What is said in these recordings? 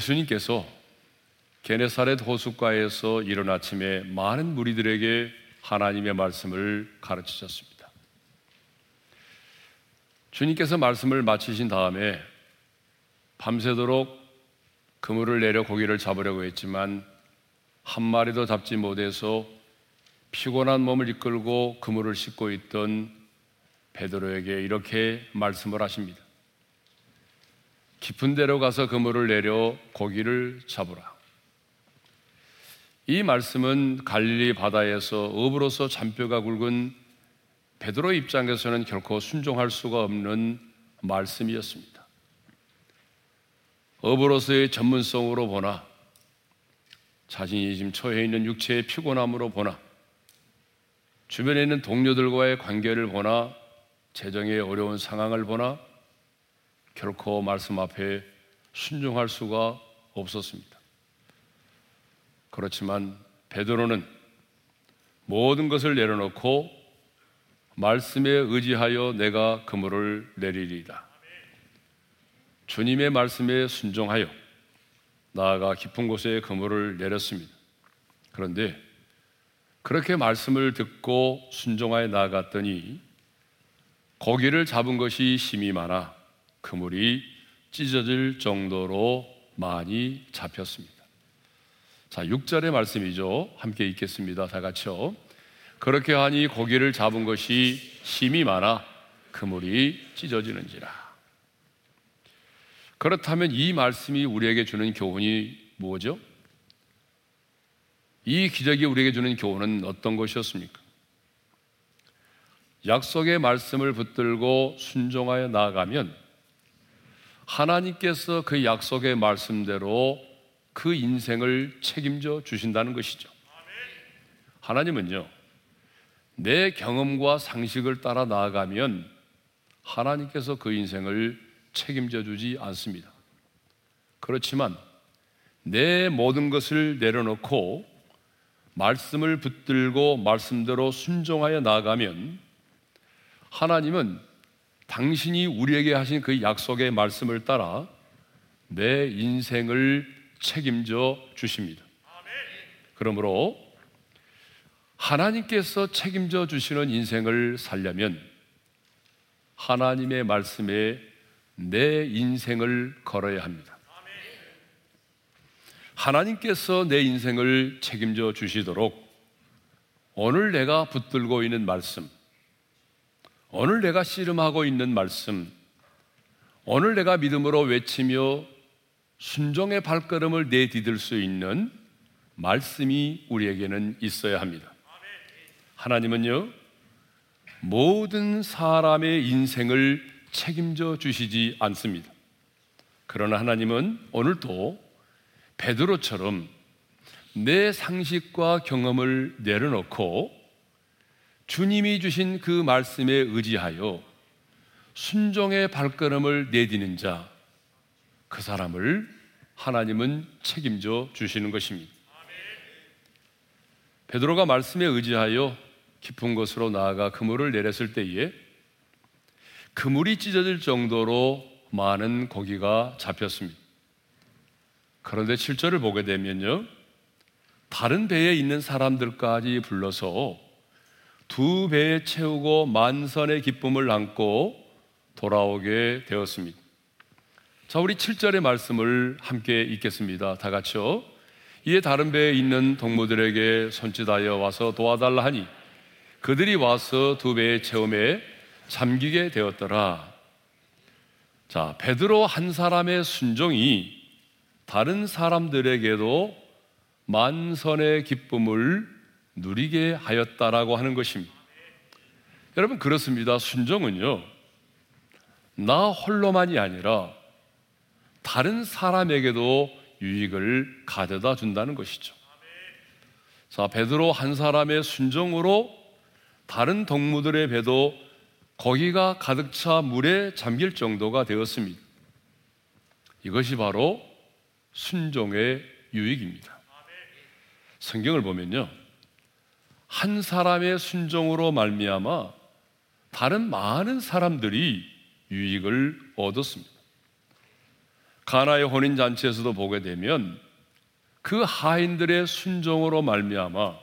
예수님께서 게네사렛 호숫가에서 이른 아침에 많은 무리들에게 하나님의 말씀을 가르치셨습니다. 주님께서 말씀을 마치신 다음에 밤새도록 그물을 내려 고기를 잡으려고 했지만 한 마리도 잡지 못해서 피곤한 몸을 이끌고 그물을 싣고 있던 베드로에게 이렇게 말씀을 하십니다. 깊은 데로 가서 그물을 내려 고기를 잡으라. 이 말씀은 갈릴리 바다에서 업으로서 잔뼈가 굵은 베드로 입장에서는 결코 순종할 수가 없는 말씀이었습니다. 업으로서의 전문성으로 보나 자신이 지금 처해 있는 육체의 피곤함으로 보나 주변에 있는 동료들과의 관계를 보나 재정의 어려운 상황을 보나 결코 말씀 앞에 순종할 수가 없었습니다. 그렇지만 베드로는 모든 것을 내려놓고 말씀에 의지하여 내가 그물을 내리리이다. 주님의 말씀에 순종하여 나아가 깊은 곳에 그물을 내렸습니다. 그런데 그렇게 말씀을 듣고 순종하여 나아갔더니 고기를 잡은 것이 심이 많아 그물이 찢어질 정도로 많이 잡혔습니다. 자, 6절의 말씀이죠. 함께 읽겠습니다. 다 같이요. 그렇게 하니 고기를 잡은 것이 힘이 많아 그물이 찢어지는지라. 그렇다면 이 말씀이 우리에게 주는 교훈이 뭐죠? 이 기적이 우리에게 주는 교훈은 어떤 것이었습니까? 약속의 말씀을 붙들고 순종하여 나아가면 하나님께서 그 약속의 말씀대로 그 인생을 책임져 주신다는 것이죠. 하나님은요, 내 경험과 상식을 따라 나아가면 하나님께서 그 인생을 책임져 주지 않습니다. 그렇지만 내 모든 것을 내려놓고 말씀을 붙들고 말씀대로 순종하여 나아가면 하나님은 당신이 우리에게 하신 그 약속의 말씀을 따라 내 인생을 책임져 주십니다. 그러므로 하나님께서 책임져 주시는 인생을 살려면 하나님의 말씀에 내 인생을 걸어야 합니다. 하나님께서 내 인생을 책임져 주시도록 오늘 내가 붙들고 있는 말씀, 오늘 내가 씨름하고 있는 말씀, 오늘 내가 믿음으로 외치며 순종의 발걸음을 내디딜 수 있는 말씀이 우리에게는 있어야 합니다. 하나님은요, 모든 사람의 인생을 책임져 주시지 않습니다. 그러나 하나님은 오늘도 베드로처럼 내 상식과 경험을 내려놓고 주님이 주신 그 말씀에 의지하여 순종의 발걸음을 내디는 자, 그 사람을 하나님은 책임져 주시는 것입니다. 베드로가 말씀에 의지하여 깊은 곳으로 나아가 그물을 내렸을 때에 그물이 찢어질 정도로 많은 고기가 잡혔습니다. 그런데 7절을 보게 되면요. 다른 배에 있는 사람들까지 불러서 두 배에 채우고 만선의 기쁨을 안고 돌아오게 되었습니다. 자, 우리 7절의 말씀을 함께 읽겠습니다. 다 같이요. 이에 다른 배에 있는 동무들에게 손짓하여 와서 도와달라 하니 그들이 와서 두 배의 체험에 잠기게 되었더라. 자, 베드로 한 사람의 순종이 다른 사람들에게도 만선의 기쁨을 누리게 하였다라고 하는 것입니다. 여러분 그렇습니다. 순종은요. 나 홀로만이 아니라 다른 사람에게도 유익을 가져다 준다는 것이죠. 자, 베드로 한 사람의 순종으로 다른 동무들의 배도 거기가 가득 차 물에 잠길 정도가 되었습니다. 이것이 바로 순종의 유익입니다. 성경을 보면요. 한 사람의 순종으로 말미암아 다른 많은 사람들이 유익을 얻었습니다. 가나의 혼인 잔치에서도 보게 되면 그 하인들의 순종으로 말미암아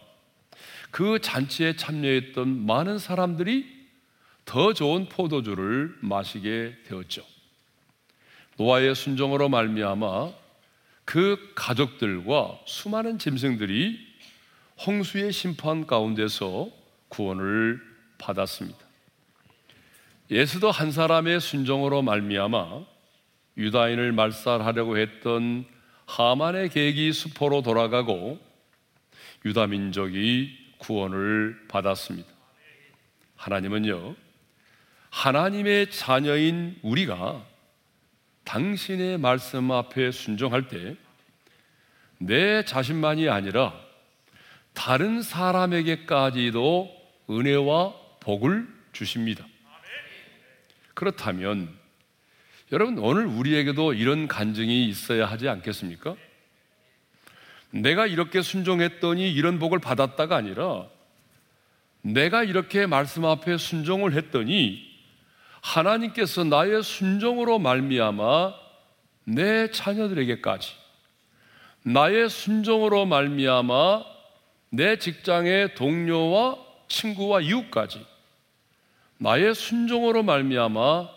그 잔치에 참여했던 많은 사람들이 더 좋은 포도주를 마시게 되었죠. 노아의 순종으로 말미암아 그 가족들과 수많은 짐승들이 홍수의 심판 가운데서 구원을 받았습니다. 예수도 한 사람의 순종으로 말미암아 유다인을 말살하려고 했던 하만의 계획이 수포로 돌아가고 유다 민족이 구원을 받았습니다. 하나님은요, 하나님의 자녀인 우리가 당신의 말씀 앞에 순종할 때 내 자신만이 아니라 다른 사람에게까지도 은혜와 복을 주십니다. 그렇다면 여러분 오늘 우리에게도 이런 간증이 있어야 하지 않겠습니까? 내가 이렇게 순종했더니 이런 복을 받았다가 아니라 내가 이렇게 말씀 앞에 순종을 했더니 하나님께서 나의 순종으로 말미암아 내 자녀들에게까지 나의 순종으로 말미암아 내 직장의 동료와 친구와 이웃까지 나의 순종으로 말미암아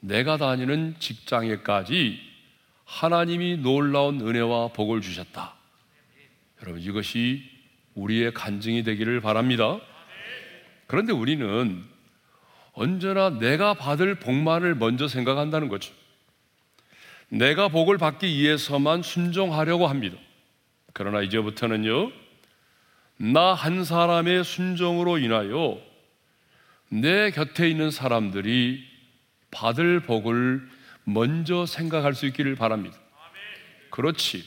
내가 다니는 직장에까지 하나님이 놀라운 은혜와 복을 주셨다. 여러분 이것이 우리의 간증이 되기를 바랍니다. 그런데 우리는 언제나 내가 받을 복만을 먼저 생각한다는 거죠. 내가 복을 받기 위해서만 순종하려고 합니다. 그러나 이제부터는요, 나 한 사람의 순종으로 인하여 내 곁에 있는 사람들이 받을 복을 먼저 생각할 수 있기를 바랍니다. 그렇지.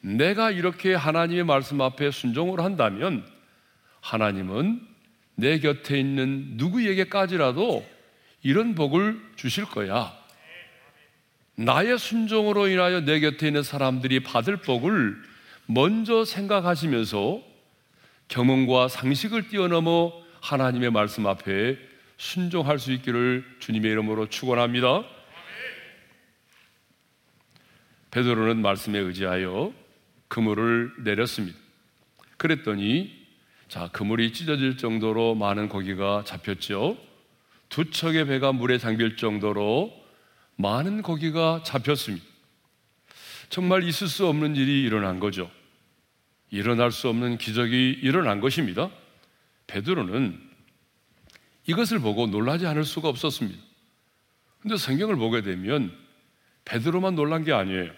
내가 이렇게 하나님의 말씀 앞에 순종을 한다면 하나님은 내 곁에 있는 누구에게까지라도 이런 복을 주실 거야. 나의 순종으로 인하여 내 곁에 있는 사람들이 받을 복을 먼저 생각하시면서 경험과 상식을 뛰어넘어 하나님의 말씀 앞에 순종할 수 있기를 주님의 이름으로 축원합니다. 베드로는 말씀에 의지하여 그물을 내렸습니다. 그랬더니 자, 그물이 찢어질 정도로 많은 고기가 잡혔죠. 두 척의 배가 물에 잠길 정도로 많은 고기가 잡혔습니다. 정말 있을 수 없는 일이 일어난 거죠. 일어날 수 없는 기적이 일어난 것입니다. 베드로는 이것을 보고 놀라지 않을 수가 없었습니다. 근데 성경을 보게 되면 베드로만 놀란 게 아니에요.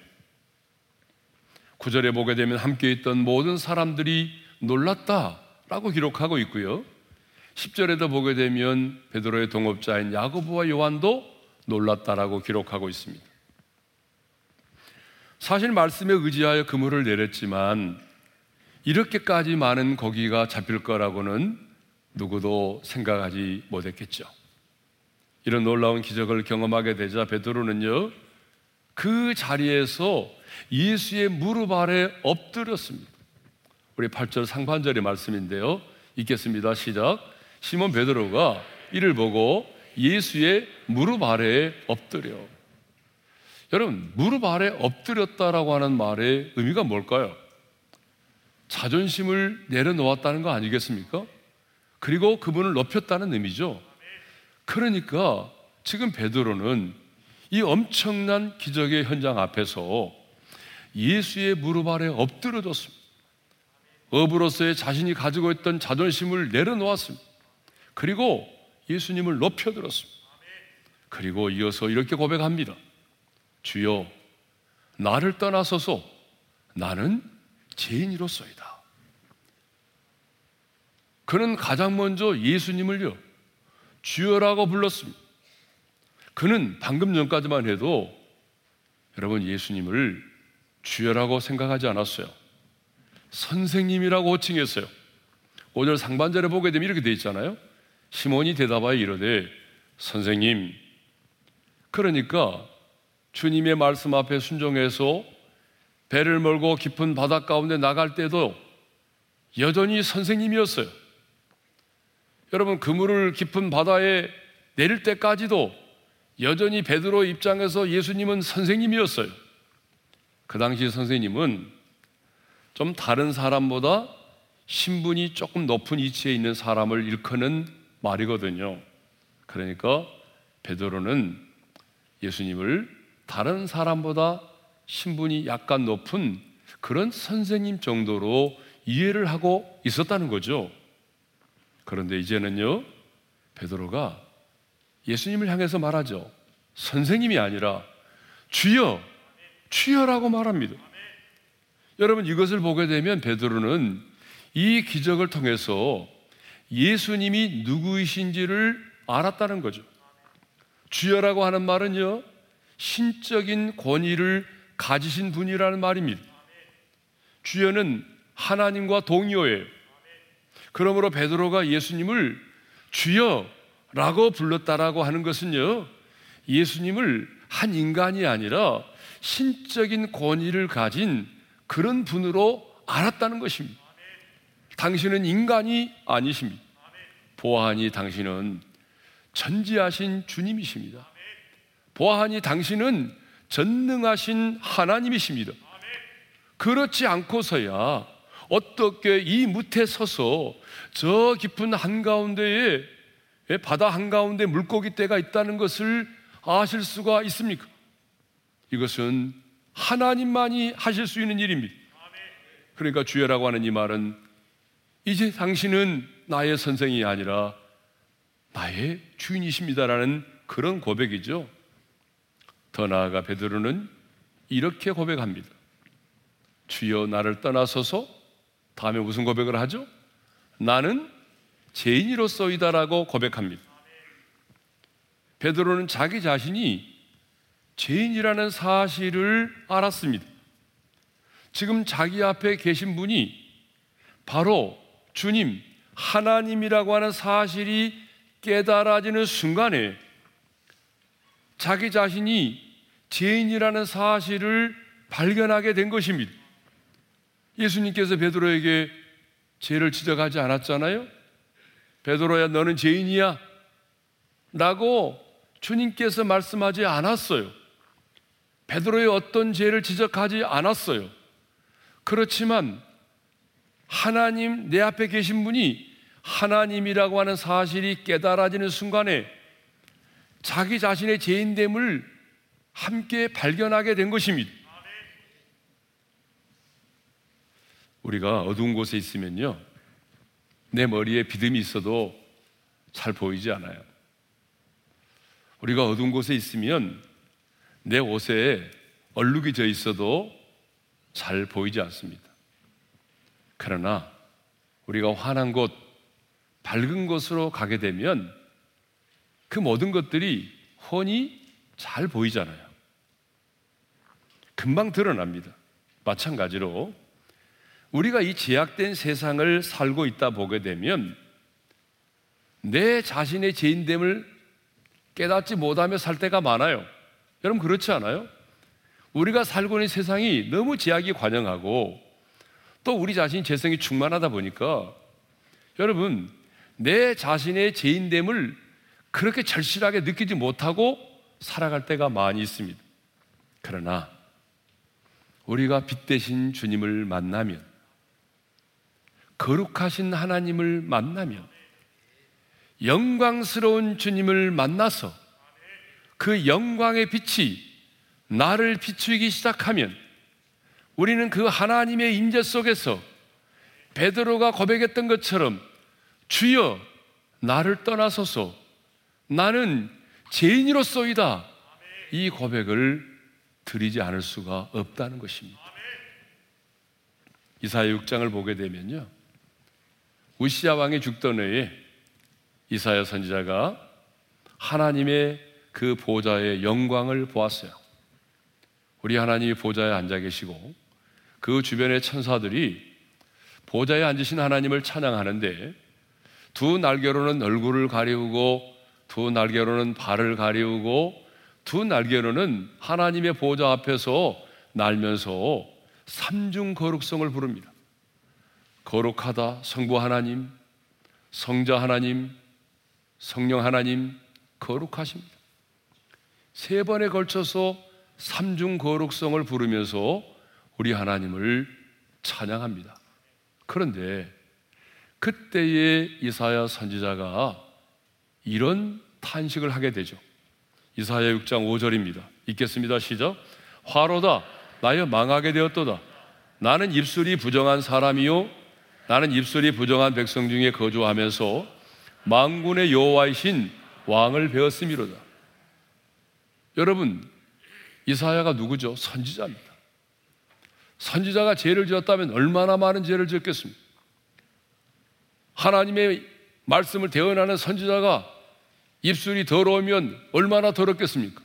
구절에 보게 되면 함께 있던 모든 사람들이 놀랐다. 라고 기록하고 있고요. 10절에도 보게 되면 베드로의 동업자인 야고보와 요한도 놀랐다라고 기록하고 있습니다. 사실 말씀에 의지하여 그물을 내렸지만 이렇게까지 많은 고기가 잡힐 거라고는 누구도 생각하지 못했겠죠. 이런 놀라운 기적을 경험하게 되자 베드로는요 그 자리에서 예수의 무릎 아래 엎드렸습니다. 우리 8절 상반절의 말씀인데요. 읽겠습니다. 시작. 시몬 베드로가 이를 보고 예수의 무릎 아래에 엎드려. 여러분, 무릎 아래 엎드렸다라고 하는 말의 의미가 뭘까요? 자존심을 내려놓았다는 거 아니겠습니까? 그리고 그분을 높였다는 의미죠. 그러니까 지금 베드로는 이 엄청난 기적의 현장 앞에서 예수의 무릎 아래 엎드려졌습니다. 업으로서의 자신이 가지고 있던 자존심을 내려놓았습니다. 그리고 예수님을 높여들었습니다. 그리고 이어서 이렇게 고백합니다. 주여, 나를 떠나서서 나는 죄인이로서이다. 그는 가장 먼저 예수님을요, 주여라고 불렀습니다. 그는 방금 전까지만 해도 여러분 예수님을 주여라고 생각하지 않았어요. 선생님이라고 호칭했어요. 오늘 상반절에 보게 되면 이렇게 돼 있잖아요. 시몬이 대답하여 이르되 선생님 그러니까 주님의 말씀 앞에 순종해서 배를 몰고 깊은 바다 가운데 나갈 때도 여전히 선생님이었어요. 여러분 그물을 깊은 바다에 내릴 때까지도 여전히 베드로 입장에서 예수님은 선생님이었어요. 그 당시 선생님은 좀 다른 사람보다 신분이 조금 높은 위치에 있는 사람을 일컫는 말이거든요. 그러니까 베드로는 예수님을 다른 사람보다 신분이 약간 높은 그런 선생님 정도로 이해를 하고 있었다는 거죠. 그런데 이제는요, 베드로가 예수님을 향해서 말하죠. 선생님이 아니라 주여, 주여라고 말합니다. 여러분 이것을 보게 되면 베드로는 이 기적을 통해서 예수님이 누구이신지를 알았다는 거죠. 주여라고 하는 말은요, 신적인 권위를 가지신 분이라는 말입니다. 주여는 하나님과 동요예요. 그러므로 베드로가 예수님을 주여라고 불렀다라고 하는 것은요, 예수님을 한 인간이 아니라 신적인 권위를 가진 그런 분으로 알았다는 것입니다. 당신은 인간이 아니십니다. 보아하니 당신은 전지하신 주님이십니다. 보아하니 당신은 전능하신 하나님이십니다. 그렇지 않고서야 어떻게 이 무태 서서 저 깊은 한가운데에 바다 한가운데 물고기 떼가 있다는 것을 아실 수가 있습니까? 이것은 하나님만이 하실 수 있는 일입니다. 그러니까 주여라고 하는 이 말은 이제 당신은 나의 선생이 아니라 나의 주인이십니다라는 그런 고백이죠. 더 나아가 베드로는 이렇게 고백합니다. 주여 나를 떠나서서 다음에 무슨 고백을 하죠? 나는 죄인이로서이다라고 고백합니다. 베드로는 자기 자신이 죄인이라는 사실을 알았습니다. 지금 자기 앞에 계신 분이 바로 주님, 하나님이라고 하는 사실이 깨달아지는 순간에 자기 자신이 죄인이라는 사실을 발견하게 된 것입니다. 예수님께서 베드로에게 죄를 지적하지 않았잖아요. 베드로야 너는 죄인이야 라고 주님께서 말씀하지 않았어요. 베드로의 어떤 죄를 지적하지 않았어요. 그렇지만 하나님 내 앞에 계신 분이 하나님이라고 하는 사실이 깨달아지는 순간에 자기 자신의 죄인됨을 함께 발견하게 된 것입니다. 우리가 어두운 곳에 있으면요. 내 머리에 비듬이 있어도 잘 보이지 않아요. 우리가 어두운 곳에 있으면 내 옷에 얼룩이 져 있어도 잘 보이지 않습니다. 그러나 우리가 환한 곳, 밝은 곳으로 가게 되면 그 모든 것들이 훤히 잘 보이잖아요. 금방 드러납니다. 마찬가지로 우리가 이 제약된 세상을 살고 있다 보게 되면 내 자신의 죄인됨을 깨닫지 못하며 살 때가 많아요. 여러분 그렇지 않아요? 우리가 살고 있는 세상이 너무 제약이 관영하고 또 우리 자신이 재성이 충만하다 보니까 여러분 내 자신의 죄인됨을 그렇게 절실하게 느끼지 못하고 살아갈 때가 많이 있습니다. 그러나 우리가 빛 대신 주님을 만나면 거룩하신 하나님을 만나면 영광스러운 주님을 만나서 그 영광의 빛이 나를 비추기 시작하면 우리는 그 하나님의 임재 속에서 베드로가 고백했던 것처럼 주여 나를 떠나소서. 나는 죄인으로서이다. 이 고백을 드리지 않을 수가 없다는 것입니다. 이사야 6장을 보게 되면요. 우시아 왕이 죽던 해에 이사야 선지자가 하나님의 그 보좌의 영광을 보았어요. 우리 하나님이 보좌에 앉아 계시고 그 주변의 천사들이 보좌에 앉으신 하나님을 찬양하는데 두 날개로는 얼굴을 가리우고 두 날개로는 발을 가리우고 두 날개로는 하나님의 보좌 앞에서 날면서 삼중 거룩성을 부릅니다. 거룩하다 성부 하나님, 성자 하나님, 성령 하나님 거룩하십니다. 세 번에 걸쳐서 삼중 거룩성을 부르면서 우리 하나님을 찬양합니다. 그런데 그때의 이사야 선지자가 이런 탄식을 하게 되죠. 이사야 6장 5절입니다. 읽겠습니다. 시작. 화로다 나여 망하게 되었도다. 나는 입술이 부정한 사람이요 나는 입술이 부정한 백성 중에 거주하면서 망군의 여호와이신 왕을 배웠음이로다. 여러분 이사야가 누구죠? 선지자입니다. 선지자가 죄를 지었다면 얼마나 많은 죄를 지었겠습니까? 하나님의 말씀을 대언하는 선지자가 입술이 더러우면 얼마나 더럽겠습니까?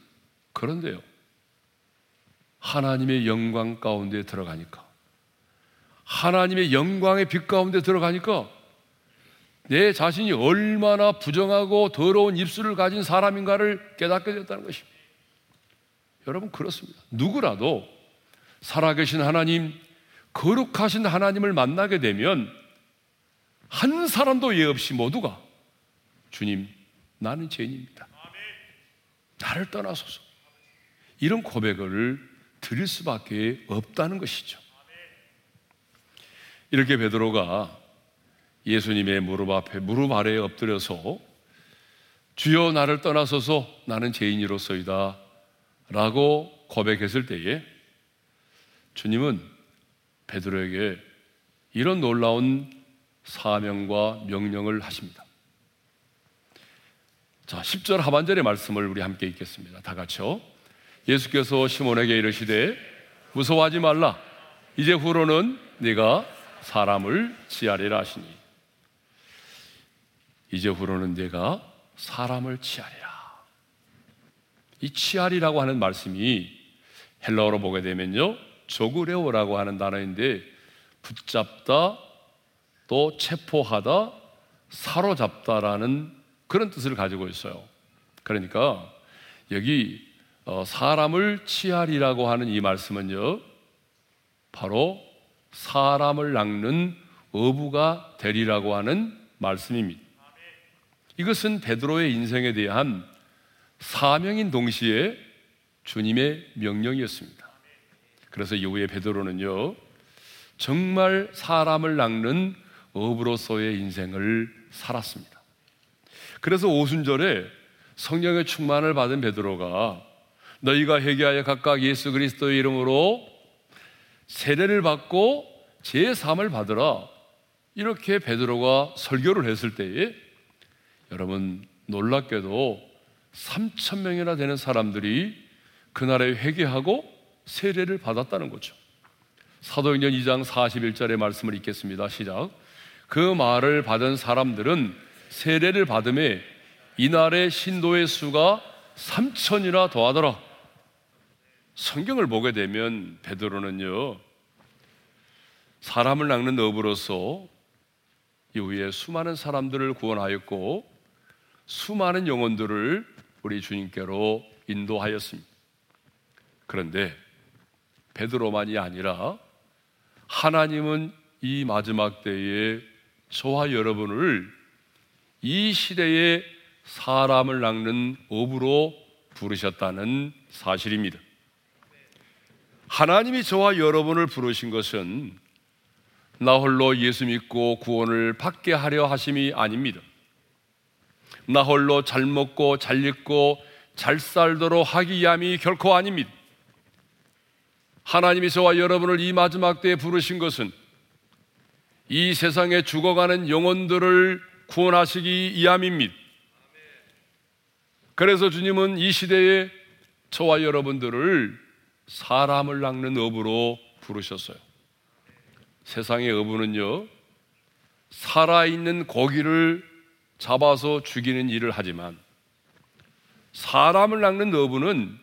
그런데요. 하나님의 영광 가운데 들어가니까 하나님의 영광의 빛 가운데 들어가니까 내 자신이 얼마나 부정하고 더러운 입술을 가진 사람인가를 깨닫게 됐다는 것입니다. 여러분 그렇습니다. 누구라도 살아계신 하나님, 거룩하신 하나님을 만나게 되면 한 사람도 예 없이 모두가 주님, 나는 죄인입니다. 나를 떠나소서. 이런 고백을 드릴 수밖에 없다는 것이죠. 이렇게 베드로가 예수님의 무릎 앞에 무릎 아래에 엎드려서 주여 나를 떠나소서 나는 죄인이로서이다 라고 고백했을 때에 주님은 베드로에게 이런 놀라운 사명과 명령을 하십니다. 자, 10절 하반절의 말씀을 우리 함께 읽겠습니다. 다 같이요. 예수께서 시몬에게 이르시되 무서워하지 말라. 이제 후로는 네가 사람을 치하리라 하시니 이제 후로는 네가 사람을 치하리라. 이 치하리라고 하는 말씀이 헬라어로 보게 되면요. 조그레오라고 하는 단어인데 붙잡다 또 체포하다 사로잡다라는 그런 뜻을 가지고 있어요. 그러니까 여기 어, 사람을 치하리라고 하는 이 말씀은요. 바로 사람을 낚는 어부가 되리라고 하는 말씀입니다. 이것은 베드로의 인생에 대한 사명인 동시에 주님의 명령이었습니다. 그래서 이후에 베드로는요, 정말 사람을 낚는 어부로서의 인생을 살았습니다. 그래서 오순절에 성령의 충만을 받은 베드로가 너희가 회개하여 각각 예수 그리스도의 이름으로 세례를 받고 제3을 받으라. 이렇게 베드로가 설교를 했을 때에 여러분 놀랍게도 3천 명이나 되는 사람들이 그날에 회개하고 세례를 받았다는 거죠. 사도행전 2장 41절의 말씀을 읽겠습니다. 시작. 그 말을 받은 사람들은 세례를 받음에 이날의 신도의 수가 3천이나 더하더라. 성경을 보게 되면 베드로는요 사람을 낚는 업으로서 이후에 수많은 사람들을 구원하였고 수많은 영혼들을 우리 주님께로 인도하였습니다. 그런데 베드로만이 아니라 하나님은 이 마지막 때에 저와 여러분을 이 시대에 사람을 낚는 업으로 부르셨다는 사실입니다. 하나님이 저와 여러분을 부르신 것은 나 홀로 예수 믿고 구원을 받게 하려 하심이 아닙니다. 나 홀로 잘 먹고 잘 입고 잘 살도록 하기 위함이 결코 아닙니다. 하나님이 저와 여러분을 이 마지막 때에 부르신 것은 이 세상에 죽어가는 영혼들을 구원하시기 위함입니다. 그래서 주님은 이 시대에 저와 여러분들을 사람을 낚는 업으로 부르셨어요. 세상의 어부는요, 살아있는 고기를 잡아서 죽이는 일을 하지만, 사람을 낚는 어부는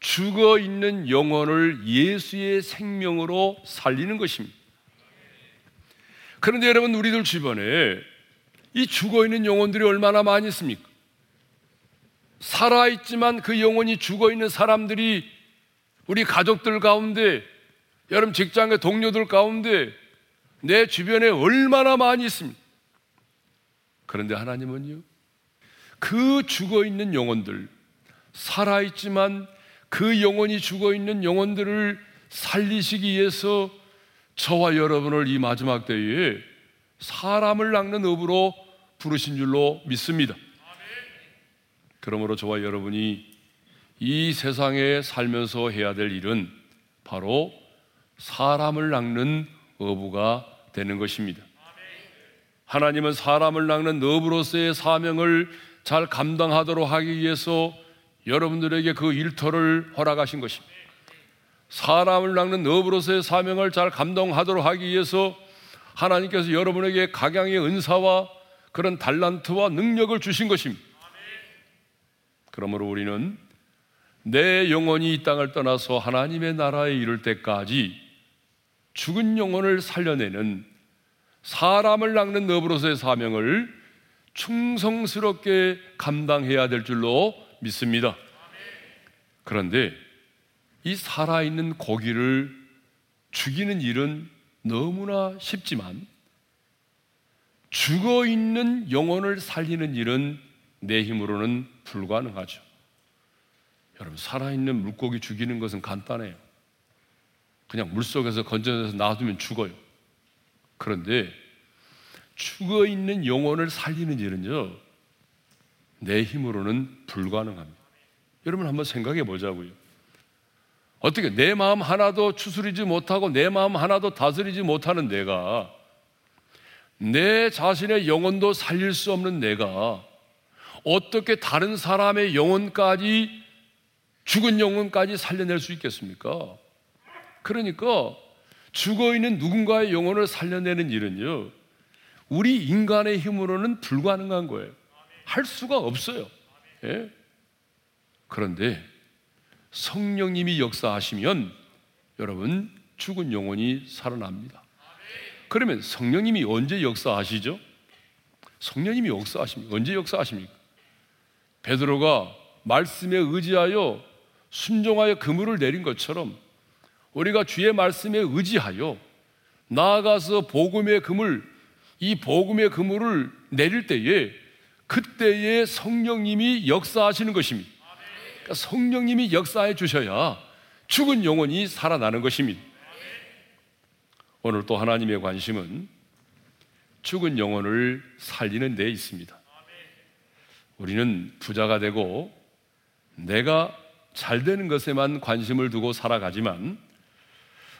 죽어 있는 영혼을 예수의 생명으로 살리는 것입니다. 그런데 여러분, 우리들 주변에 이 죽어 있는 영혼들이 얼마나 많이 있습니까? 살아있지만 그 영혼이 죽어 있는 사람들이 우리 가족들 가운데, 여러분 직장의 동료들 가운데 내 주변에 얼마나 많이 있습니다. 그런데 하나님은요, 그 죽어 있는 영혼들, 살아있지만 그 영혼이 죽어 있는 영혼들을 살리시기 위해서 저와 여러분을 이 마지막 때에 사람을 낚는 업으로 부르신 줄로 믿습니다. 그러므로 저와 여러분이 이 세상에 살면서 해야 될 일은 바로 사람을 낚는 어부가 되는 것입니다. 하나님은 사람을 낚는 어부로서의 사명을 잘 감당하도록 하기 위해서 여러분들에게 그 일터를 허락하신 것입니다. 사람을 낚는 어부로서의 사명을 잘 감당하도록 하기 위해서 하나님께서 여러분에게 각양의 은사와 그런 달란트와 능력을 주신 것입니다. 그러므로 우리는 내 영혼이 이 땅을 떠나서 하나님의 나라에 이를 때까지 죽은 영혼을 살려내는 사람을 낚는 너브로서의 사명을 충성스럽게 감당해야 될 줄로 믿습니다. 그런데 이 살아있는 고기를 죽이는 일은 너무나 쉽지만 죽어 있는 영혼을 살리는 일은 내 힘으로는 불가능하죠. 여러분, 살아있는 물고기 죽이는 것은 간단해요. 그냥 물 속에서 건져내서 놔두면 죽어요. 그런데 죽어 있는 영혼을 살리는 일은요, 내 힘으로는 불가능합니다. 여러분 한번 생각해 보자고요. 어떻게 내 마음 하나도 추스리지 못하고 내 마음 하나도 다스리지 못하는 내가 내 자신의 영혼도 살릴 수 없는 내가 어떻게 다른 사람의 영혼까지 죽은 영혼까지 살려낼 수 있겠습니까? 그러니까 죽어 있는 누군가의 영혼을 살려내는 일은요, 우리 인간의 힘으로는 불가능한 거예요. 할 수가 없어요. 예? 그런데 성령님이 역사하시면 여러분 죽은 영혼이 살아납니다. 그러면 성령님이 언제 역사하시죠? 성령님이 역사하십니까? 언제 역사하십니까? 베드로가 말씀에 의지하여 순종하여 그물을 내린 것처럼 우리가 주의 말씀에 의지하여 나아가서 복음의 그물 이 복음의 그물을 내릴 때에 그때에 성령님이 역사하시는 것입니다. 그러니까 성령님이 역사해 주셔야 죽은 영혼이 살아나는 것입니다. 오늘 또 하나님의 관심은 죽은 영혼을 살리는 데 있습니다. 우리는 부자가 되고 내가 잘 되는 것에만 관심을 두고 살아가지만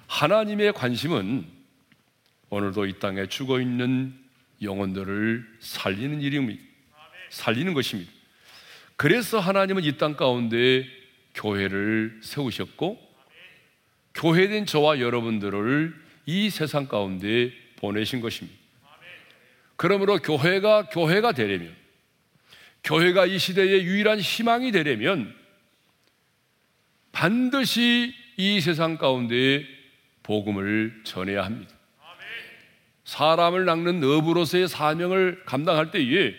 하나님의 관심은 오늘도 이 땅에 죽어 있는 영혼들을 살리는 일입니다. 살리는 것입니다. 그래서 하나님은 이 땅 가운데 교회를 세우셨고 교회된 저와 여러분들을 이 세상 가운데 보내신 것입니다. 그러므로 교회가 교회가 되려면 교회가 이 시대의 유일한 희망이 되려면 반드시 이 세상 가운데 복음을 전해야 합니다. 사람을 낚는 어부로서의 사명을 감당할 때에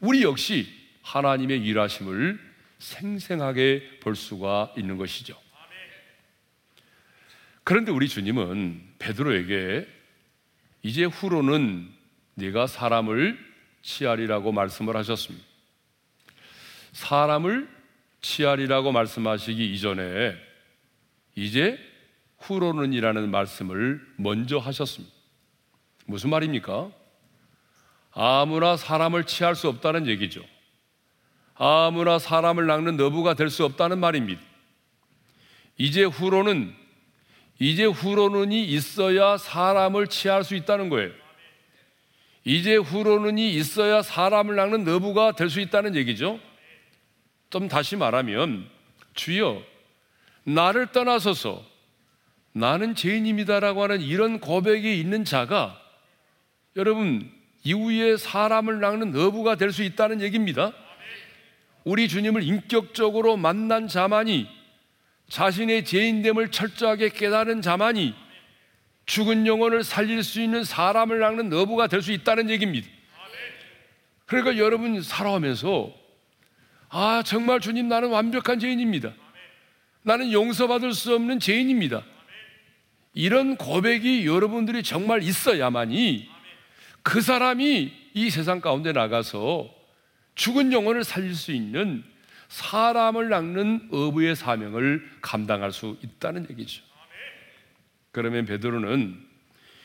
우리 역시 하나님의 일하심을 생생하게 볼 수가 있는 것이죠. 그런데 우리 주님은 베드로에게 이제 후로는 네가 사람을 치하리라고 말씀을 하셨습니다. 사람을 치하리라고 말씀하시기 이전에 이제 후로는이라는 말씀을 먼저 하셨습니다. 무슨 말입니까? 아무나 사람을 치할 수 없다는 얘기죠. 아무나 사람을 낚는 너부가 될 수 없다는 말입니다. 이제 후로는 이제 후로는이 있어야 사람을 취할 수 있다는 거예요. 이제 후로는이 있어야 사람을 낚는 너부가 될 수 있다는 얘기죠. 좀 다시 말하면 주여 나를 떠나서서 나는 죄인입니다라고 하는 이런 고백이 있는 자가 여러분 이후에 사람을 낚는 너부가 될 수 있다는 얘기입니다. 우리 주님을 인격적으로 만난 자만이 자신의 죄인됨을 철저하게 깨달은 자만이 죽은 영혼을 살릴 수 있는 사람을 낚는 너부가 될 수 있다는 얘기입니다. 그러니까 여러분 살아오면서 아, 정말 주님 나는 완벽한 죄인입니다. 나는 용서받을 수 없는 죄인입니다. 이런 고백이 여러분들이 정말 있어야만이 그 사람이 이 세상 가운데 나가서 죽은 영혼을 살릴 수 있는 사람을 낚는 어부의 사명을 감당할 수 있다는 얘기죠. 그러면 베드로는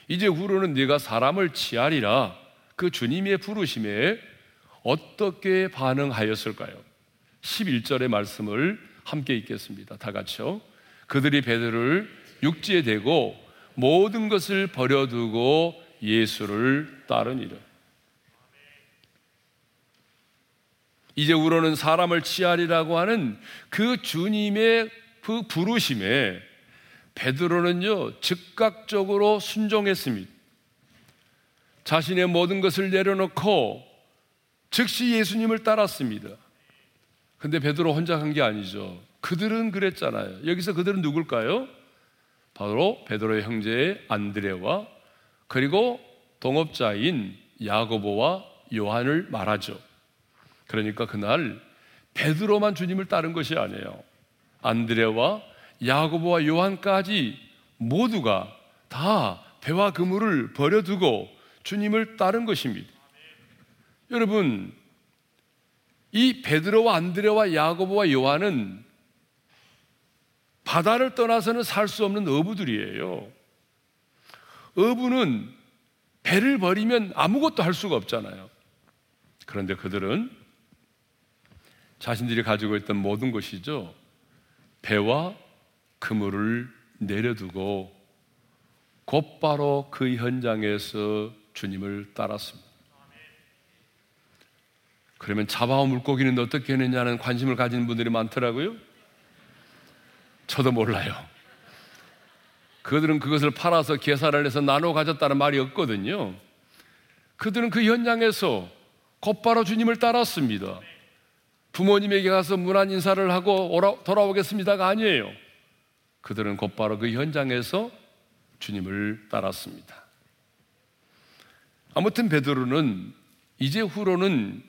이제 후로는 네가 사람을 치하리라 그 주님의 부르심에 어떻게 반응하였을까요? 11절의 말씀을 함께 읽겠습니다. 다 같이요. 그들이 베드로를 육지에 대고 모든 것을 버려두고 예수를 따르니라. 이제 우로는 사람을 치하리라고 하는 그 주님의 그 부르심에 베드로는요 즉각적으로 순종했습니다. 자신의 모든 것을 내려놓고 즉시 예수님을 따랐습니다. 근데 베드로 혼자 간 게 아니죠. 그들은 그랬잖아요. 여기서 그들은 누굴까요? 바로 베드로의 형제 안드레와 그리고 동업자인 야고보와 요한을 말하죠. 그러니까 그날 베드로만 주님을 따른 것이 아니에요. 안드레와 야고보와 요한까지 모두가 다 배와 그물을 버려두고 주님을 따른 것입니다. 여러분, 이 베드로와 안드레와 야고보와 요한은 바다를 떠나서는 살 수 없는 어부들이에요. 어부는 배를 버리면 아무것도 할 수가 없잖아요. 그런데 그들은 자신들이 가지고 있던 모든 것이죠. 배와 그물을 내려두고 곧바로 그 현장에서 주님을 따랐습니다. 그러면 잡아온 물고기는 어떻게 했느냐는 관심을 가진 분들이 많더라고요. 저도 몰라요. 그들은 그것을 팔아서 계산을 해서 나눠 가졌다는 말이 없거든요. 그들은 그 현장에서 곧바로 주님을 따랐습니다. 부모님에게 가서 문안 인사를 하고 돌아오겠습니다가 아니에요. 그들은 곧바로 그 현장에서 주님을 따랐습니다. 아무튼 베드로는 이제 후로는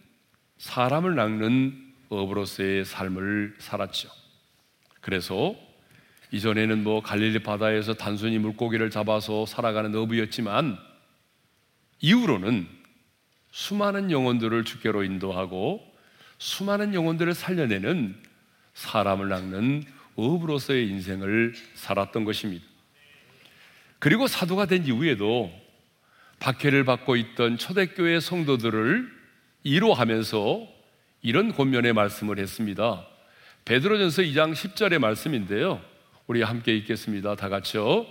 사람을 낚는 어부로서의 삶을 살았죠. 그래서 이전에는 뭐 갈릴리 바다에서 단순히 물고기를 잡아서 살아가는 어부였지만 이후로는 수많은 영혼들을 주께로 인도하고 수많은 영혼들을 살려내는 사람을 낚는 어부로서의 인생을 살았던 것입니다. 그리고 사도가 된 이후에도 박해를 받고 있던 초대교회 성도들을 이로하면서 이런 권면의 말씀을 했습니다. 베드로전서 2장 10절의 말씀인데요. 우리 함께 읽겠습니다. 다 같이요.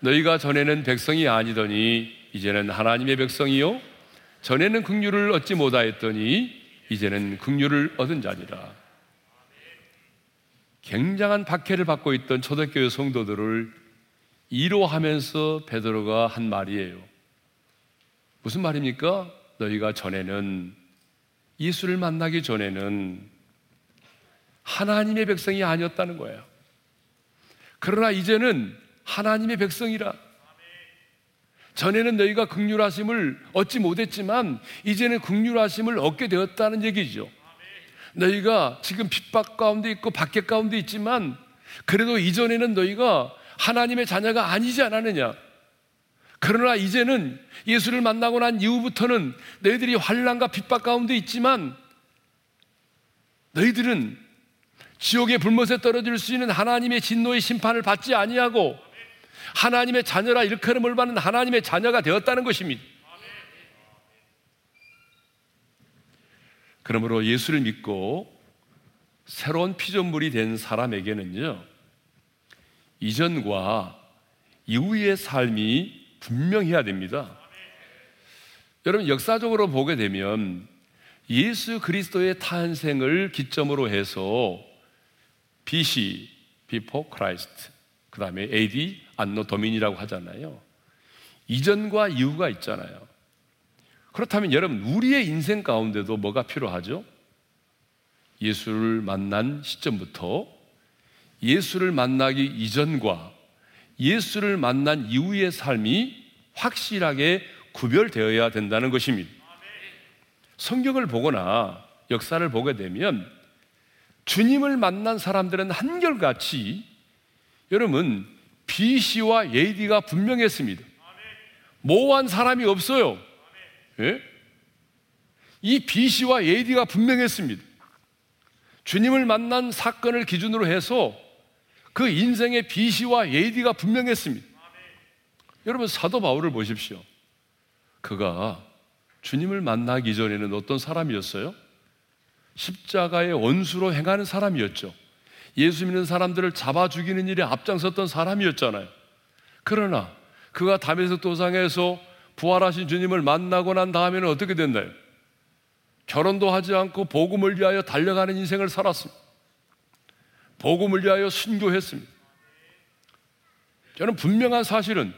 너희가 전에는 백성이 아니더니 이제는 하나님의 백성이요 전에는 긍휼을 얻지 못하였더니 이제는 긍휼을 얻은 자니라. 굉장한 박해를 받고 있던 초대교회 성도들을 이로하면서 베드로가 한 말이에요. 무슨 말입니까? 너희가 전에는 예수를 만나기 전에는 하나님의 백성이 아니었다는 거예요. 그러나 이제는 하나님의 백성이라. 전에는 너희가 극률하심을 얻지 못했지만 이제는 극률하심을 얻게 되었다는 얘기죠. 너희가 지금 핍박 가운데 있고 박해 가운데 있지만 그래도 이전에는 너희가 하나님의 자녀가 아니지 않았느냐. 그러나 이제는 예수를 만나고 난 이후부터는 너희들이 환란과 핍박 가운데 있지만 너희들은 지옥의 불못에 떨어질 수 있는 하나님의 진노의 심판을 받지 아니하고 하나님의 자녀라 일컬음을 받는 하나님의 자녀가 되었다는 것입니다. 그러므로 예수를 믿고 새로운 피조물이 된 사람에게는요, 이전과 이후의 삶이 분명해야 됩니다. 여러분, 역사적으로 보게 되면 예수 그리스도의 탄생을 기점으로 해서 BC, before Christ, 그 다음에 AD, 안노 도민이라고 하잖아요. 이전과 이후가 있잖아요. 그렇다면 여러분, 우리의 인생 가운데도 뭐가 필요하죠? 예수를 만난 시점부터 예수를 만나기 이전과 예수를 만난 이후의 삶이 확실하게 구별되어야 된다는 것입니다. 성경을 보거나 역사를 보게 되면 주님을 만난 사람들은 한결같이 여러분 BC와 AD가 분명했습니다. 모호한 사람이 없어요. 예? 이 BC와 AD가 분명했습니다. 주님을 만난 사건을 기준으로 해서 그 인생의 BC와 AD가 분명했습니다. 여러분 사도 바울을 보십시오. 그가 주님을 만나기 전에는 어떤 사람이었어요? 십자가의 원수로 행하는 사람이었죠. 예수 믿는 사람들을 잡아 죽이는 일에 앞장섰던 사람이었잖아요. 그러나 그가 담에서 도상에서 부활하신 주님을 만나고 난 다음에는 어떻게 됐나요? 결혼도 하지 않고 복음을 위하여 달려가는 인생을 살았습니다. 복음을 위하여 순교했습니다. 저는 분명한 사실은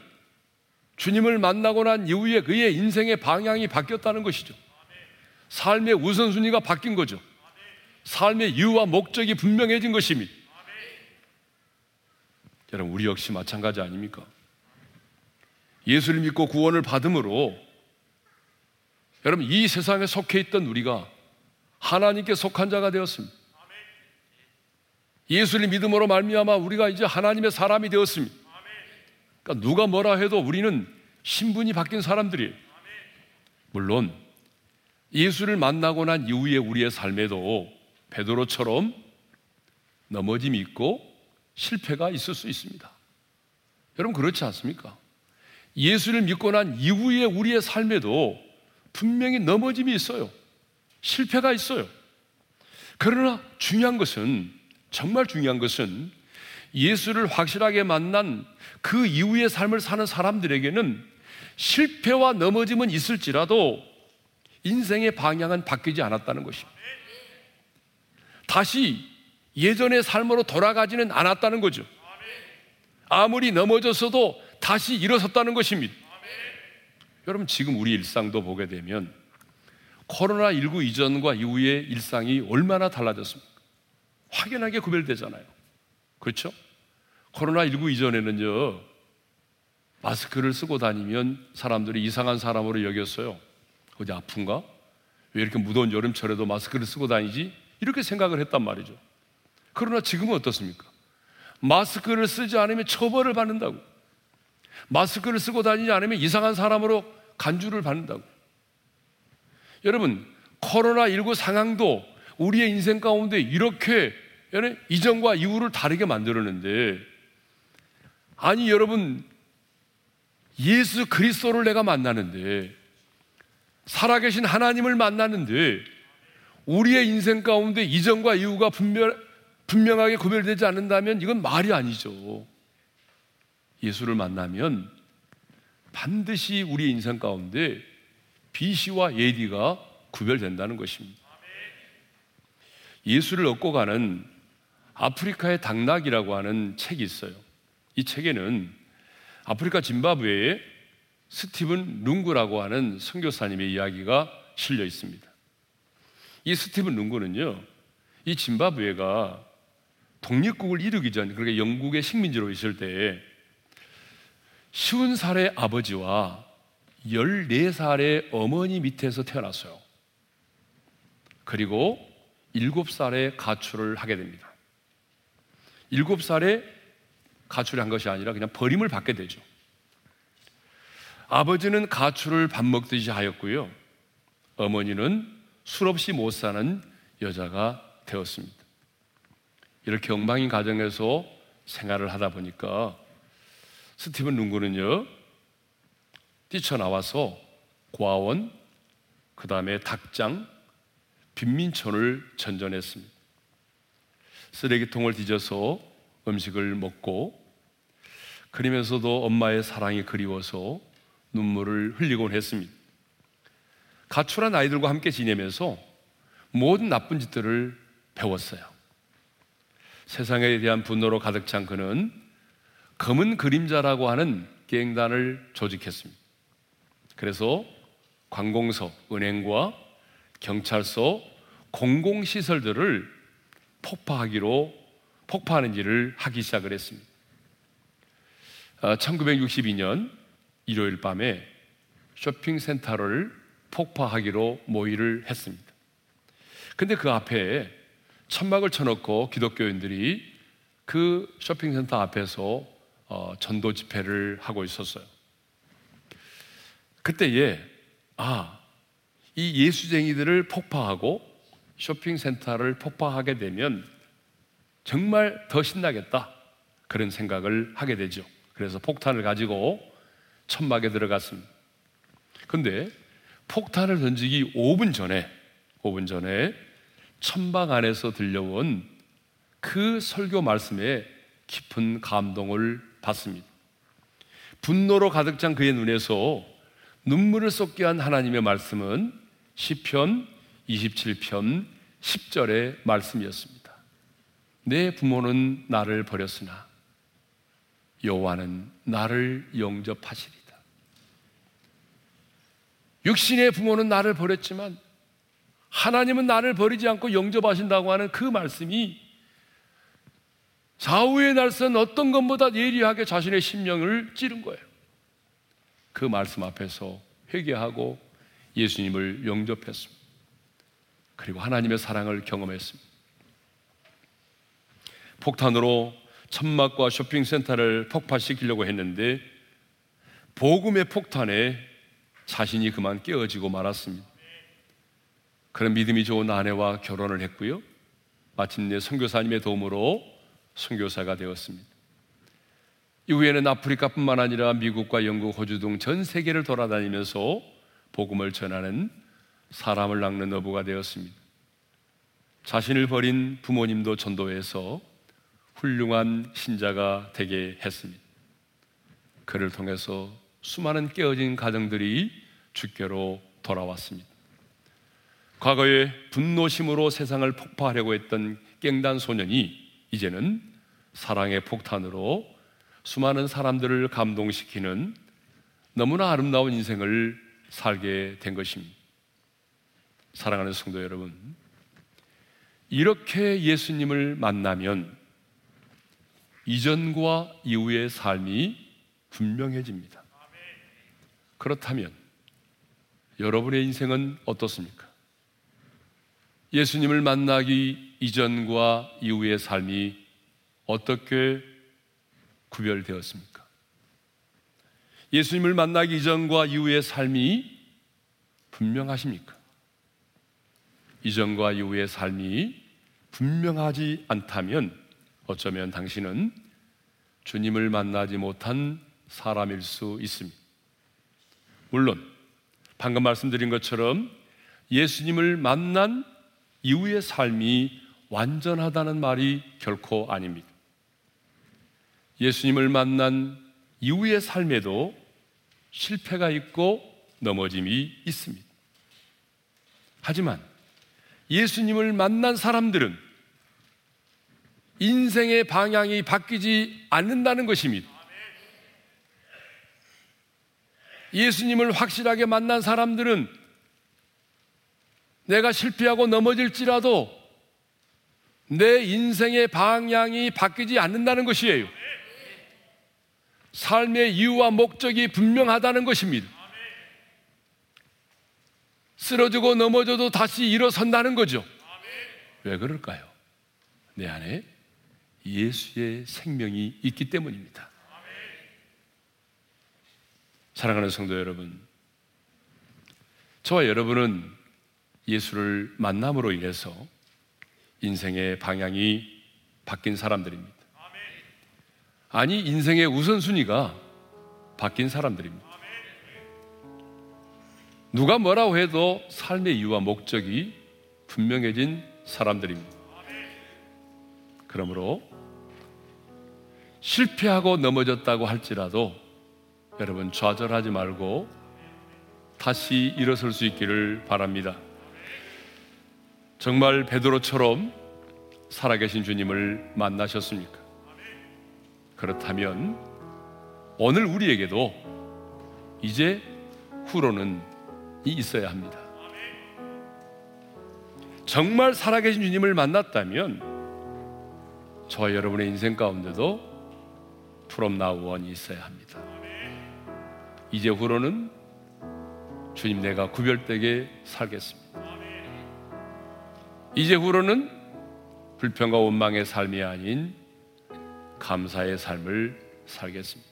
주님을 만나고 난 이후에 그의 인생의 방향이 바뀌었다는 것이죠. 삶의 우선순위가 바뀐 거죠. 삶의 이유와 목적이 분명해진 것입니다. 여러분, 우리 역시 마찬가지 아닙니까? 예수를 믿고 구원을 받음으로 여러분, 이 세상에 속해 있던 우리가 하나님께 속한 자가 되었습니다. 예수를 믿음으로 말미암아 우리가 이제 하나님의 사람이 되었습니다. 그러니까 누가 뭐라 해도 우리는 신분이 바뀐 사람들이에요. 물론 예수를 만나고 난 이후에 우리의 삶에도 베드로처럼 넘어짐이 있고 실패가 있을 수 있습니다. 여러분 그렇지 않습니까? 예수를 믿고 난 이후에 우리의 삶에도 분명히 넘어짐이 있어요. 실패가 있어요. 그러나 중요한 것은 정말 중요한 것은 예수를 확실하게 만난 그 이후의 삶을 사는 사람들에게는 실패와 넘어짐은 있을지라도 인생의 방향은 바뀌지 않았다는 것입니다. 다시 예전의 삶으로 돌아가지는 않았다는 거죠. 아무리 넘어졌어도 다시 일어섰다는 것입니다. 여러분, 지금 우리 일상도 보게 되면 코로나19 이전과 이후의 일상이 얼마나 달라졌습니까? 확연하게 구별되잖아요. 그렇죠? 코로나19 이전에는요, 마스크를 쓰고 다니면 사람들이 이상한 사람으로 여겼어요. 어디 아픈가? 왜 이렇게 무더운 여름철에도 마스크를 쓰고 다니지? 이렇게 생각을 했단 말이죠. 그러나 지금은 어떻습니까? 마스크를 쓰지 않으면 처벌을 받는다고. 마스크를 쓰고 다니지 않으면 이상한 사람으로 간주를 받는다고. 여러분, 코로나19 상황도 우리의 인생 가운데 이렇게 이전과 이후를 다르게 만들었는데 아니 여러분 예수 그리스도를 내가 만나는데 살아계신 하나님을 만나는데 우리의 인생 가운데 이전과 이후가 분명, 분명하게 구별되지 않는다면 이건 말이 아니죠. 예수를 만나면 반드시 우리의 인생 가운데 비시와 예디가 구별된다는 것입니다. 예수를 얻고 가는 아프리카의 당락이라고 하는 책이 있어요. 이 책에는 아프리카 짐바브웨의 스티븐 룽구라고 하는 선교사님의 이야기가 실려 있습니다. 이 스티븐 룽구는요, 이 짐바브웨가 독립국을 이루기 전, 그러니까 영국의 식민지로 있을 때, 쉬운 살의 아버지와 14살의 어머니 밑에서 태어났어요. 그리고 7살에 가출을 하게 됩니다. 7살에 가출을 한 것이 아니라 그냥 버림을 받게 되죠. 아버지는 가출을 밥 먹듯이 하였고요. 어머니는 술 없이 못 사는 여자가 되었습니다. 이렇게 엉망인 가정에서 생활을 하다 보니까 스티븐 룽구는요, 뛰쳐나와서 고아원, 그 다음에 닭장, 빈민촌을 전전했습니다. 쓰레기통을 뒤져서 음식을 먹고 그러면서도 엄마의 사랑이 그리워서 눈물을 흘리곤 했습니다. 가출한 아이들과 함께 지내면서 모든 나쁜 짓들을 배웠어요. 세상에 대한 분노로 가득 찬 그는 검은 그림자라고 하는 갱단을 조직했습니다. 그래서 관공서, 은행과 경찰서, 공공시설들을 폭파하기로 폭파하는 일을 하기 시작을 했습니다. 1962년 아, 일요일 밤에 쇼핑센터를 폭파하기로 모의를 했습니다. 근데 그 앞에 천막을 쳐놓고 기독교인들이 그 쇼핑센터 앞에서 어, 전도 집회를 하고 있었어요. 그때에 아, 이 예수쟁이들을 폭파하고 쇼핑센터를 폭파하게 되면 정말 더 신나겠다. 그런 생각을 하게 되죠. 그래서 폭탄을 가지고 천막에 들어갔습니다. 근데 폭탄을 던지기 5분 전에 5분 전에 천막 안에서 들려온 그 설교 말씀에 깊은 감동을 받습니다. 분노로 가득 찬 그의 눈에서 눈물을 쏟게 한 하나님의 말씀은 시편 27편 10절의 말씀이었습니다. 내 부모는 나를 버렸으나 여호와는 나를 영접하시리다. 육신의 부모는 나를 버렸지만 하나님은 나를 버리지 않고 영접하신다고 하는 그 말씀이 좌우의 날선 어떤 것보다 예리하게 자신의 심령을 찌른 거예요. 그 말씀 앞에서 회개하고 예수님을 영접했습니다. 그리고 하나님의 사랑을 경험했습니다. 폭탄으로 천막과 쇼핑센터를 폭파시키려고 했는데 복음의 폭탄에 자신이 그만 깨어지고 말았습니다. 그런 믿음이 좋은 아내와 결혼을 했고요. 마침내 선교사님의 도움으로 선교사가 되었습니다. 이후에는 아프리카뿐만 아니라 미국과 영국, 호주 등 전 세계를 돌아다니면서 복음을 전하는 사람을 낚는 어부가 되었습니다. 자신을 버린 부모님도 전도해서 훌륭한 신자가 되게 했습니다. 그를 통해서 수많은 깨어진 가정들이 주께로 돌아왔습니다. 과거에 분노심으로 세상을 폭파하려고 했던 깽단 소년이 이제는 사랑의 폭탄으로 수많은 사람들을 감동시키는 너무나 아름다운 인생을 살게 된 것입니다. 사랑하는 성도 여러분, 이렇게 예수님을 만나면 이전과 이후의 삶이 분명해집니다. 그렇다면 여러분의 인생은 어떻습니까? 예수님을 만나기 이전과 이후의 삶이 어떻게 구별되었습니까? 예수님을 만나기 이전과 이후의 삶이 분명하십니까? 이전과 이후의 삶이 분명하지 않다면 어쩌면 당신은 주님을 만나지 못한 사람일 수 있습니다. 물론 방금 말씀드린 것처럼 예수님을 만난 이후의 삶이 완전하다는 말이 결코 아닙니다. 예수님을 만난 이후의 삶에도 실패가 있고 넘어짐이 있습니다. 하지만 예수님을 만난 사람들은 인생의 방향이 바뀌지 않는다는 것입니다. 예수님을 확실하게 만난 사람들은 내가 실패하고 넘어질지라도 내 인생의 방향이 바뀌지 않는다는 것이에요. 삶의 이유와 목적이 분명하다는 것입니다. 쓰러지고 넘어져도 다시 일어선다는 거죠. 왜 그럴까요? 내 안에 예수의 생명이 있기 때문입니다. 사랑하는 성도 여러분, 저와 여러분은 예수를 만남으로 인해서 인생의 방향이 바뀐 사람들입니다. 아니, 인생의 우선순위가 바뀐 사람들입니다. 누가 뭐라고 해도 삶의 이유와 목적이 분명해진 사람들입니다. 그러므로 실패하고 넘어졌다고 할지라도 여러분 좌절하지 말고 다시 일어설 수 있기를 바랍니다. 정말 베드로처럼 살아계신 주님을 만나셨습니까? 그렇다면 오늘 우리에게도 이제 후로는 있어야 합니다. 정말 살아계신 주님을 만났다면 저와 여러분의 인생 가운데도 프롬 나우원이 있어야 합니다. 이제 후로는 주님 내가 구별되게 살겠습니다. 이제 후로는 불평과 원망의 삶이 아닌 감사의 삶을 살겠습니다.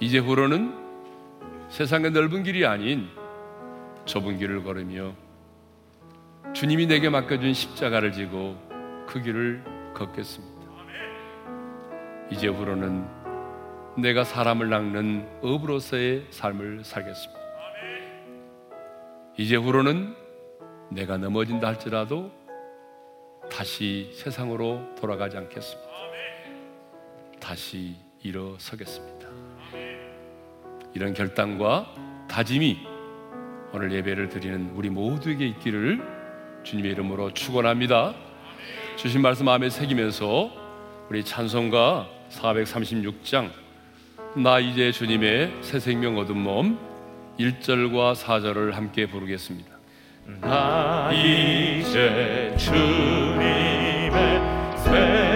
이제 후로는 세상의 넓은 길이 아닌 좁은 길을 걸으며 주님이 내게 맡겨준 십자가를 지고 그 길을 걷겠습니다. 이제 후로는 내가 사람을 낚는 업으로서의 삶을 살겠습니다. 이제 후로는 내가 넘어진다 할지라도 다시 세상으로 돌아가지 않겠습니다. 다시 일어서겠습니다. 이런 결단과 다짐이 오늘 예배를 드리는 우리 모두에게 있기를 주님의 이름으로 축원합니다. 주신 말씀 마음에 새기면서 우리 찬송가 436장 나 이제 주님의 새 생명 얻은 몸 1절과 4절을 함께 부르겠습니다. 나 이제 주님의 새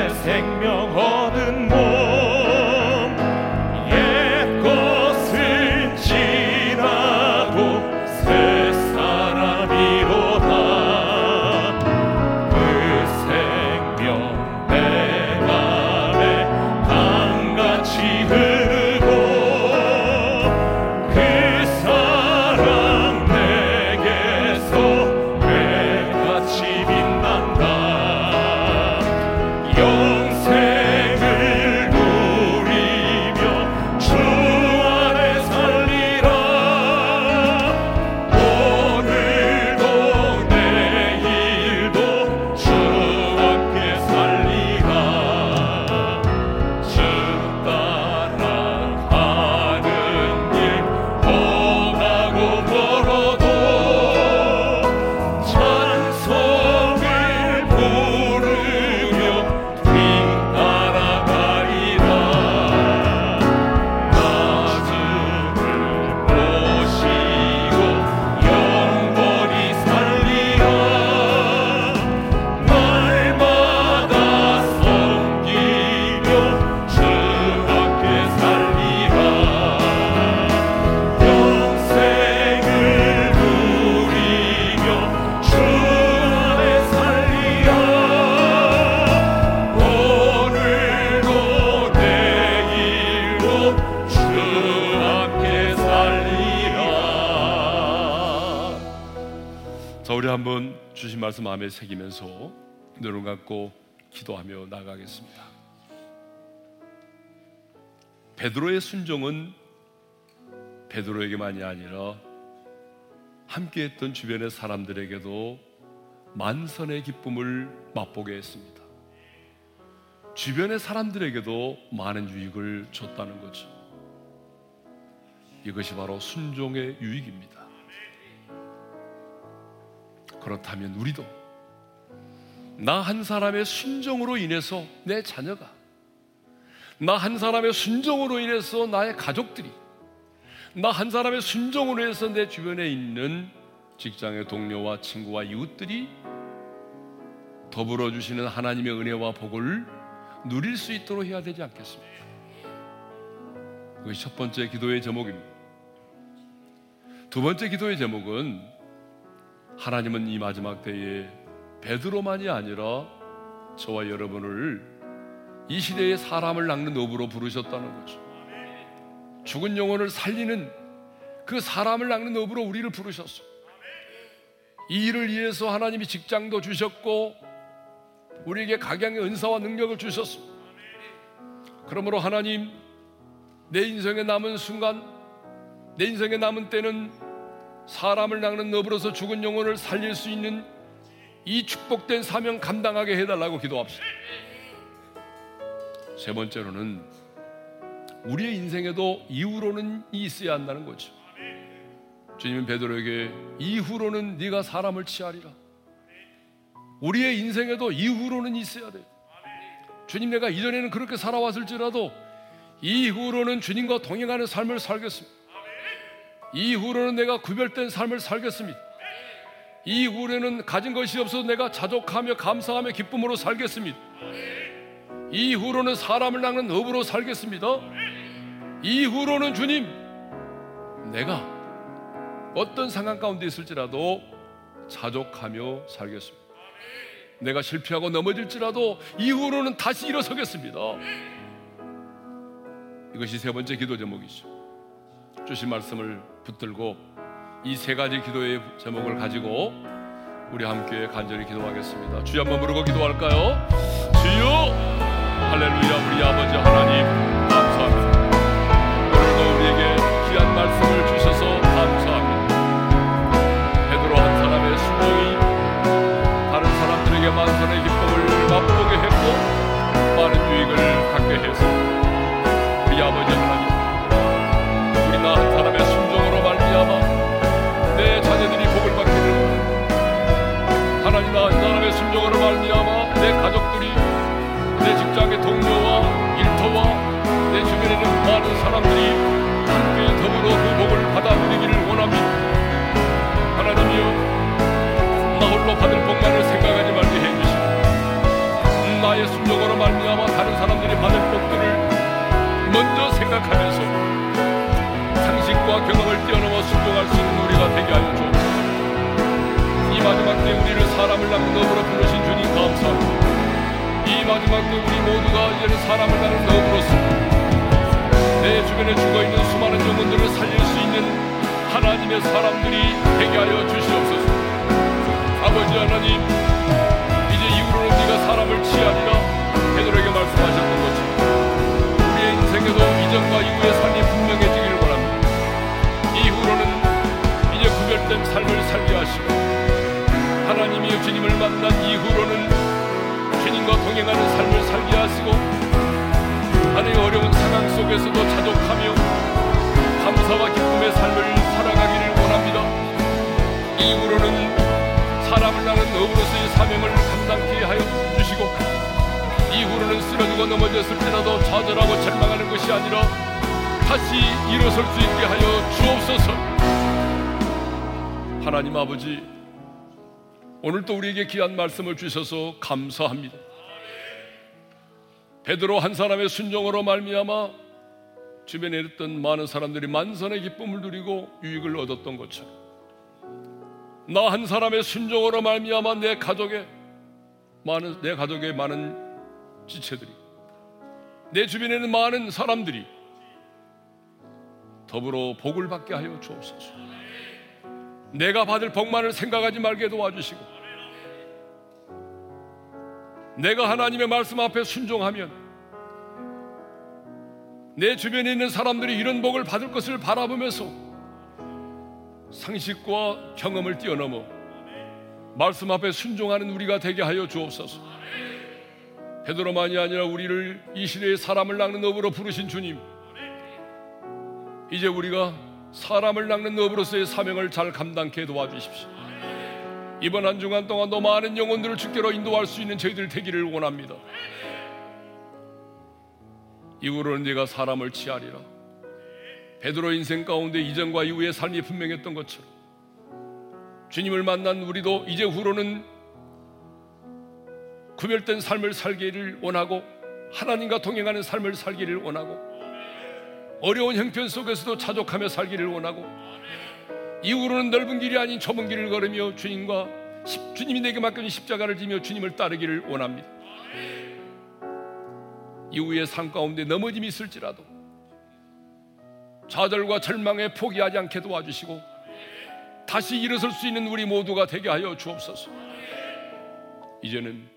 새기면서 눈을 감고 기도하며 나가겠습니다. 베드로의 순종은 베드로에게만이 아니라 함께했던 주변의 사람들에게도 만선의 기쁨을 맛보게 했습니다. 주변의 사람들에게도 많은 유익을 줬다는 거죠. 이것이 바로 순종의 유익입니다. 그렇다면 우리도 나 한 사람의 순종으로 인해서 내 자녀가 나 한 사람의 순종으로 인해서 나의 가족들이 나 한 사람의 순종으로 해서 내 주변에 있는 직장의 동료와 친구와 이웃들이 더불어 주시는 하나님의 은혜와 복을 누릴 수 있도록 해야 되지 않겠습니까? 그것이 첫 번째 기도의 제목입니다. 두 번째 기도의 제목은 하나님은 이 마지막 때에 베드로만이 아니라 저와 여러분을 이 시대의 사람을 낚는 업으로 부르셨다는 거죠. 죽은 영혼을 살리는 그 사람을 낚는 업으로 우리를 부르셨어. 이 일을 위해서 하나님이 직장도 주셨고 우리에게 각양의 은사와 능력을 주셨어. 그러므로 하나님 내 인생에 남은 순간 내 인생에 남은 때는 사람을 낚는 너으로서 죽은 영혼을 살릴 수 있는 이 축복된 사명 감당하게 해달라고 기도합시다. 세 번째로는 우리의 인생에도 이후로는 있어야 한다는 거죠. 주님은 베드로에게 이후로는 네가 사람을 치하리라. 우리의 인생에도 이후로는 있어야 돼. 주님 내가 이전에는 그렇게 살아왔을지라도 이후로는 주님과 동행하는 삶을 살겠습니다. 이후로는 내가 구별된 삶을 살겠습니다. 이후로는 가진 것이 없어도 내가 자족하며 감사하며 기쁨으로 살겠습니다. 이후로는 사람을 낚는 업으로 살겠습니다. 이후로는 주님, 내가 어떤 상황 가운데 있을지라도 자족하며 살겠습니다. 내가 실패하고 넘어질지라도 이후로는 다시 일어서겠습니다. 이것이 세 번째 기도 제목이죠. 주신 말씀을 붙들고 이 세 가지 기도의 제목을 가지고 우리 함께 간절히 기도하겠습니다. 주여 한번 부르고 기도할까요? 주여 할렐루야 우리 아버지 하나님 감사합니다. 오늘도 우리에게 귀한 말씀을 주셔서 살게 되는 많은 사람들이 함께 더불어 그 복을 받아들이기를 원합니다. 하나님이여 나 홀로 받을 복만을 생각하지 말게 해주시고 나의 순종으로 말미암아 다른 사람들이 받을 복들을 먼저 생각하면서 상식과 경험을 뛰어넘어 순종할 수 있는 우리가 되게 하여 주옵소서. 이 마지막 때 우리를 사람을 낳는 너으로 부르신 주님 감사합니다. 이 마지막 때 우리 모두가 이제는 사람을 나는 너으로서 내 주변에 죽어 있는 수많은 영혼들을 살릴 수 있는 하나님의 사람들이 되게 하여 주시옵소서. 아버지 하나님, 이제 이후로는 네가 사람을 치하리라 베드로에게 말씀하셨던 것처럼 우리의 인생에도 이전과 이후의 삶이 분명해지기를 원합니다. 이후로는 이제 구별된 삶을 살게 하시고 하나님이 주님을 만난 이후로는 주님과 동행하는 삶을 살게 하시고 하나의 어려운 속에서도 자족하며 감사와 기쁨의 삶을 살아가기를 원합니다. 이후로는 사람을 낳는 업으로서의 사명을 감당케 하여 주시고 이후로는 쓰러지고 넘어졌을 때라도 좌절하고 절망하는 것이 아니라 다시 일어설 수 있게 하여 주옵소서. 하나님 아버지 오늘도 우리에게 귀한 말씀을 주셔서 감사합니다. 베드로 한 사람의 순종으로 말미암아 주변에 있던 많은 사람들이 만선의 기쁨을 누리고 유익을 얻었던 것처럼 나 한 사람의 순종으로 말미암아 내 가족의 많은 내 가족의 많은 지체들이 내 주변에 있는 많은 사람들이 더불어 복을 받게 하여 주옵소서. 내가 받을 복만을 생각하지 말게 도와주시고 내가 하나님의 말씀 앞에 순종하면 내 주변에 있는 사람들이 이런 복을 받을 것을 바라보면서 상식과 경험을 뛰어넘어 말씀 앞에 순종하는 우리가 되게 하여 주옵소서. 베드로만이 아니라 우리를 이 시대의 사람을 낚는 업으로 부르신 주님. 이제 우리가 사람을 낚는 업으로서의 사명을 잘 감당케 도와주십시오. 이번 한 주간 동안도 많은 영혼들을 주께로 인도할 수 있는 저희들 되기를 원합니다. 이후로는 네가 사람을 치하리라. 베드로 인생 가운데 이전과 이후의 삶이 분명했던 것처럼 주님을 만난 우리도 이제 후로는 구별된 삶을 살기를 원하고 하나님과 동행하는 삶을 살기를 원하고 어려운 형편 속에서도 자족하며 살기를 원하고 이후로는 넓은 길이 아닌 좁은 길을 걸으며 주님과 주님이 내게 맡겨진 십자가를 지며 주님을 따르기를 원합니다. 이후의 삶 가운데 넘어짐이 있을지라도 좌절과 절망에 포기하지 않게 도와주시고 다시 일어설 수 있는 우리 모두가 되게 하여 주옵소서. 이제는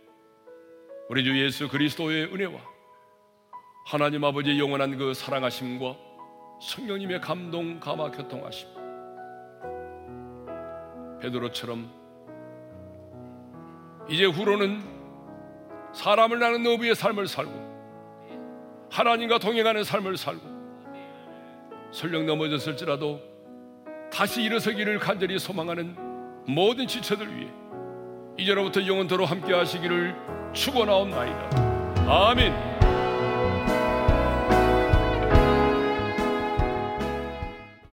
우리 주 예수 그리스도의 은혜와 하나님 아버지의 영원한 그 사랑하심과 성령님의 감동 감화 교통하심 베드로처럼 이제 후로는 사람을 나는 너비의 삶을 살고 하나님과 동행하는 삶을 살고 설령 넘어졌을지라도 다시 일어서기를 간절히 소망하는 모든 지체들 위해 이제로부터 영원토로 함께 하시기를 축원하옵나이다. 아멘.